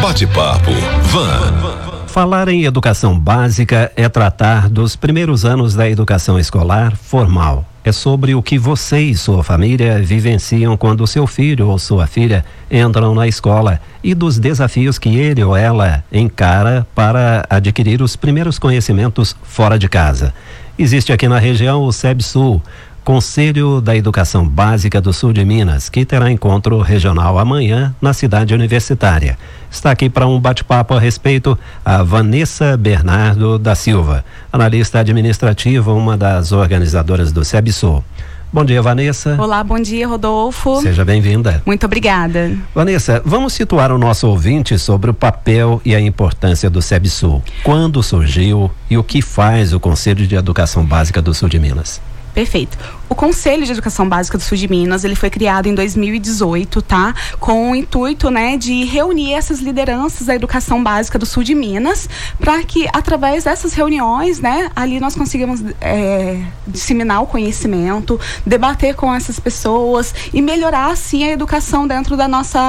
Bate-papo Van. Falar em educação básica é tratar dos primeiros anos da educação escolar formal. É sobre o que você e sua família vivenciam quando seu filho ou sua filha entram na escola e dos desafios que ele ou ela encara para adquirir os primeiros conhecimentos fora de casa. Existe aqui na região o SEBSUL, Conselho da Educação Básica do Sul de Minas, que terá encontro regional amanhã na cidade universitária. Está aqui para um bate-papo a respeito a Vanessa Bernardo da Silva, analista administrativa, uma das organizadoras do SEBSUL. Bom dia, Vanessa. Olá, bom dia, Rodolfo. Seja bem-vinda. Muito obrigada. Vanessa, vamos situar o nosso ouvinte sobre o papel e a importância do SEBSUL. Quando surgiu e o que faz o Conselho de Educação Básica do Sul de Minas? Perfeito. O Conselho de Educação Básica do Sul de Minas, ele foi criado em 2018, tá? Com o intuito, né, de reunir essas lideranças da educação básica do Sul de Minas, para que através dessas reuniões, né, ali nós conseguimos é, disseminar o conhecimento, debater com essas pessoas e melhorar, assim, a educação dentro da nossa,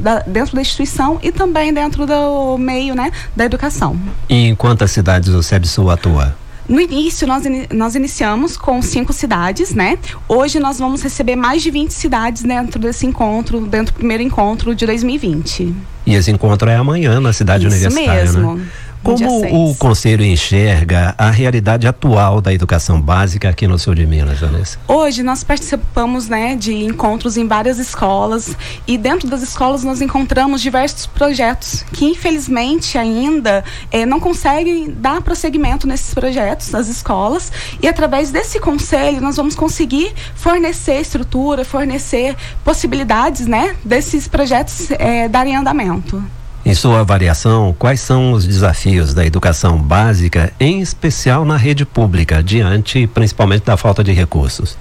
da, dentro da instituição e também dentro do meio, né, da educação. E em quantas cidades o SEBSUL atua? No início, nós, nós iniciamos com cinco cidades, né? Hoje nós vamos receber mais de 20 cidades dentro desse encontro, dentro do primeiro encontro de 2020. E esse encontro é amanhã na cidade Isso universitária, mesmo. né? Como o Conselho enxerga a realidade atual da educação básica aqui no sul de Minas, Vanessa? Hoje nós participamos né, de encontros em várias escolas e dentro das escolas nós encontramos diversos projetos que infelizmente ainda eh, não conseguem dar prosseguimento nesses projetos nas escolas e através desse conselho nós vamos conseguir fornecer estrutura, fornecer possibilidades né, desses projetos eh, darem andamento. Em sua avaliação, quais são os desafios da educação básica, em especial na rede pública, diante principalmente da falta de recursos?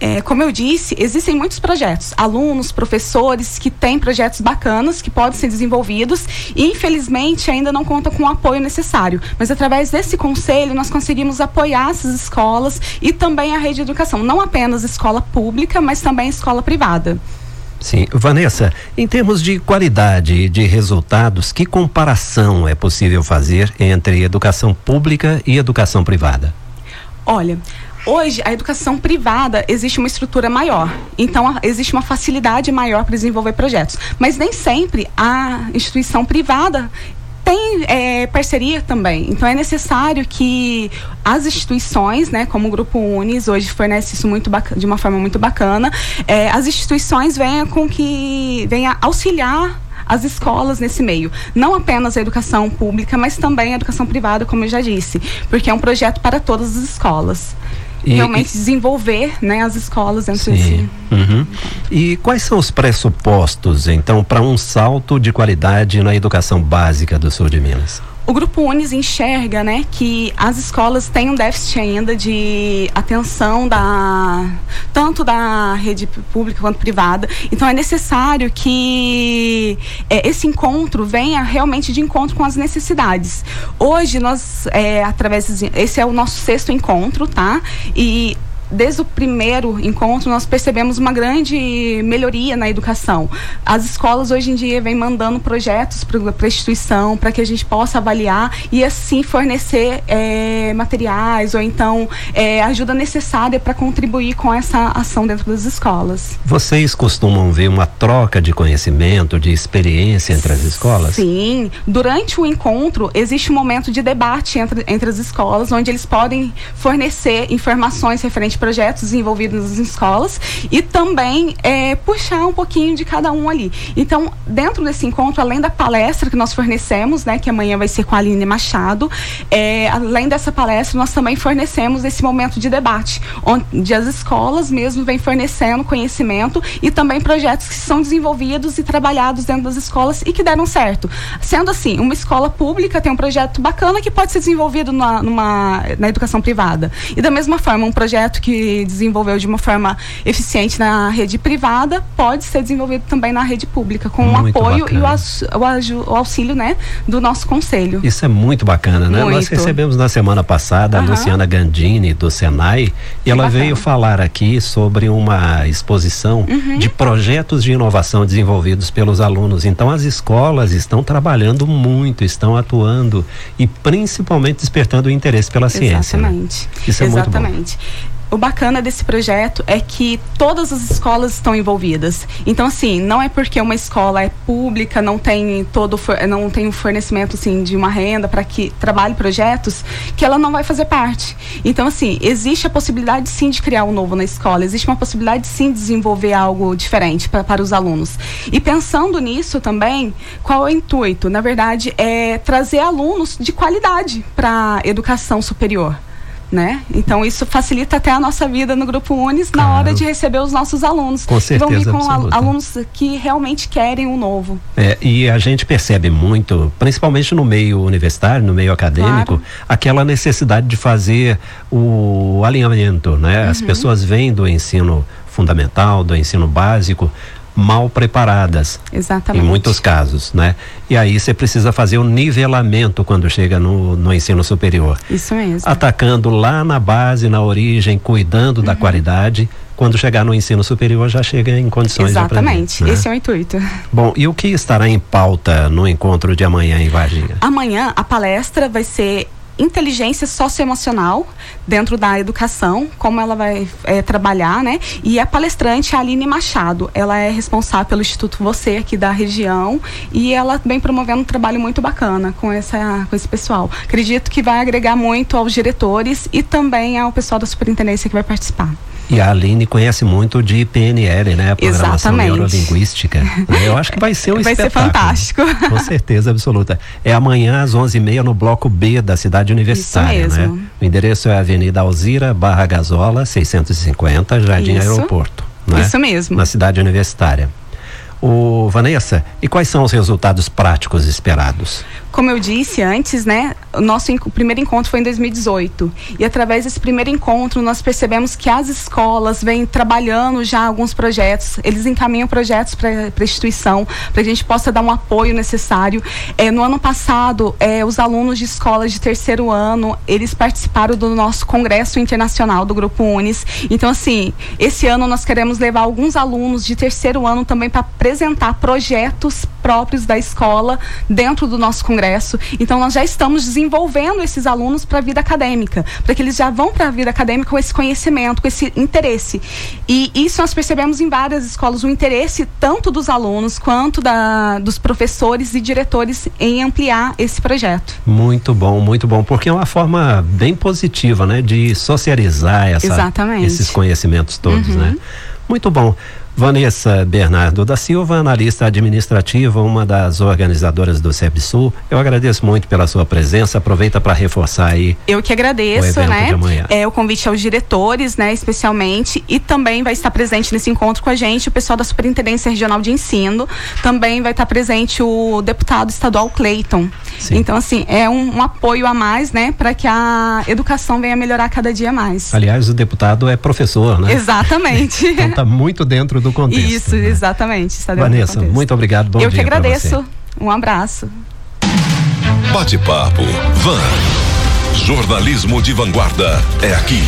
É, como eu disse, existem muitos projetos, alunos, professores que têm projetos bacanas que podem ser desenvolvidos e infelizmente ainda não conta com o apoio necessário. Mas através desse conselho nós conseguimos apoiar essas escolas e também a rede de educação, não apenas escola pública, mas também escola privada. Sim, Vanessa, em termos de qualidade e de resultados, que comparação é possível fazer entre educação pública e educação privada? Olha, Hoje, a educação privada existe uma estrutura maior, então existe uma facilidade maior para desenvolver projetos. Mas nem sempre a instituição privada tem é, parceria também. Então é necessário que as instituições, né, como o Grupo Unis, hoje fornece isso muito de uma forma muito bacana, é, as instituições venham com que venha auxiliar as escolas nesse meio. Não apenas a educação pública, mas também a educação privada, como eu já disse, porque é um projeto para todas as escolas. Realmente e, desenvolver né, as escolas dentro desse. Uhum. E quais são os pressupostos, então, para um salto de qualidade na educação básica do sul de Minas? O Grupo Unis enxerga né, que as escolas têm um déficit ainda de atenção da tanto da rede pública quanto privada. Então é necessário que é, esse encontro venha realmente de encontro com as necessidades. Hoje nós, é, através esse é o nosso sexto encontro, tá? E desde o primeiro encontro, nós percebemos uma grande melhoria na educação. As escolas hoje em dia vêm mandando projetos para a instituição para que a gente possa avaliar e assim fornecer é, materiais ou então é, ajuda necessária para contribuir com essa ação dentro das escolas. Vocês costumam ver uma troca de conhecimento, de experiência entre as escolas? Sim. Durante o encontro, existe um momento de debate entre, entre as escolas, onde eles podem fornecer informações referentes projetos desenvolvidos nas escolas e também é, puxar um pouquinho de cada um ali. Então, dentro desse encontro, além da palestra que nós fornecemos, né, que amanhã vai ser com a Aline Machado, é, além dessa palestra, nós também fornecemos esse momento de debate, onde as escolas mesmo vêm fornecendo conhecimento e também projetos que são desenvolvidos e trabalhados dentro das escolas e que deram certo. Sendo assim, uma escola pública tem um projeto bacana que pode ser desenvolvido na, numa, na educação privada. E da mesma forma, um projeto que que desenvolveu de uma forma eficiente na rede privada pode ser desenvolvido também na rede pública, com muito o apoio bacana. e o, o, auxílio né, do nosso conselho. Isso é muito bacana, né? Muito. Nós recebemos na semana passada uhum. a Luciana Gandini, do Senai, e ela bacana. veio falar aqui sobre uma exposição uhum. de projetos de inovação desenvolvidos pelos alunos. Então, as escolas estão trabalhando muito, estão atuando e principalmente despertando o interesse pela ciência. Né? Exatamente. Né? Isso é Exatamente. muito bom o bacana desse projeto é que todas as escolas estão envolvidas. Então, assim, não é porque uma escola é pública, não tem todo não tem um fornecimento assim de uma renda para que trabalhe projetos, que ela não vai fazer parte. Então, assim, existe a possibilidade sim de criar um novo na escola, existe uma possibilidade sim de desenvolver algo diferente pra, para os alunos. E pensando nisso também, qual é o intuito? Na verdade, é trazer alunos de qualidade para a educação superior né? Então isso facilita até a nossa vida no grupo Unis claro. na hora de receber os nossos alunos. Com certeza, vão vir com absoluta. alunos que realmente querem o um novo. É, e a gente percebe muito, principalmente no meio universitário, no meio acadêmico, claro. aquela necessidade de fazer o alinhamento, né? Uhum. As pessoas vêm do ensino fundamental, do ensino básico, mal preparadas. Exatamente. Em muitos casos, né? E aí você precisa fazer o nivelamento quando chega no, no ensino superior. Isso mesmo. Atacando lá na base, na origem, cuidando uhum. da qualidade. Quando chegar no ensino superior já chega em condições Exatamente. de aprender. Né? Esse é o intuito. Bom, e o que estará em pauta no encontro de amanhã em Varginha? Amanhã a palestra vai ser inteligência socioemocional dentro da educação, como ela vai é, trabalhar, né? E a palestrante Aline Machado, ela é responsável pelo Instituto Você aqui da região e ela vem promovendo um trabalho muito bacana com, essa, com esse pessoal. Acredito que vai agregar muito aos diretores e também ao pessoal da superintendência que vai participar. E a Aline conhece muito de PNL, né? A programação Exatamente. neurolinguística. Eu acho que vai ser um vai espetáculo. Vai ser fantástico. Com certeza absoluta. É amanhã às 11h30 no bloco B da cidade universitária, Isso mesmo. né? O endereço é Avenida Alzira, Barra Gasola, 650, Jardim Isso. Aeroporto. Né? Isso mesmo. Na cidade universitária. O Vanessa, e quais são os resultados práticos esperados? Como eu disse antes, né, o nosso primeiro encontro foi em 2018. E através desse primeiro encontro, nós percebemos que as escolas vêm trabalhando já alguns projetos, eles encaminham projetos para a instituição, para a gente possa dar um apoio necessário. É, no ano passado, é, os alunos de escolas de terceiro ano, eles participaram do nosso congresso internacional do Grupo Unis. Então, assim, esse ano nós queremos levar alguns alunos de terceiro ano também para apresentar projetos próprios da escola dentro do nosso congresso. Então, nós já estamos desenvolvendo esses alunos para a vida acadêmica, para que eles já vão para a vida acadêmica com esse conhecimento, com esse interesse. E isso nós percebemos em várias escolas, o interesse tanto dos alunos quanto da, dos professores e diretores em ampliar esse projeto. Muito bom, muito bom, porque é uma forma bem positiva, né, de socializar essa, esses conhecimentos todos, uhum. né? Muito bom. Vanessa Bernardo da Silva, analista administrativa, uma das organizadoras do SEBSUL. Eu agradeço muito pela sua presença. Aproveita para reforçar aí. Eu que agradeço, né? É o convite aos diretores, né, especialmente, e também vai estar presente nesse encontro com a gente o pessoal da Superintendência Regional de Ensino. Também vai estar presente o deputado estadual Cleiton. Então, assim, é um, um, apoio a mais, né, para que a educação venha melhorar cada dia mais. Aliás, o deputado é professor, né? Exatamente. então tá muito dentro do do contexto. Isso, né? exatamente. Está Vanessa, muito obrigado. Bom Eu dia que agradeço. Um abraço. Bate-papo. Van. Jornalismo de vanguarda é aqui.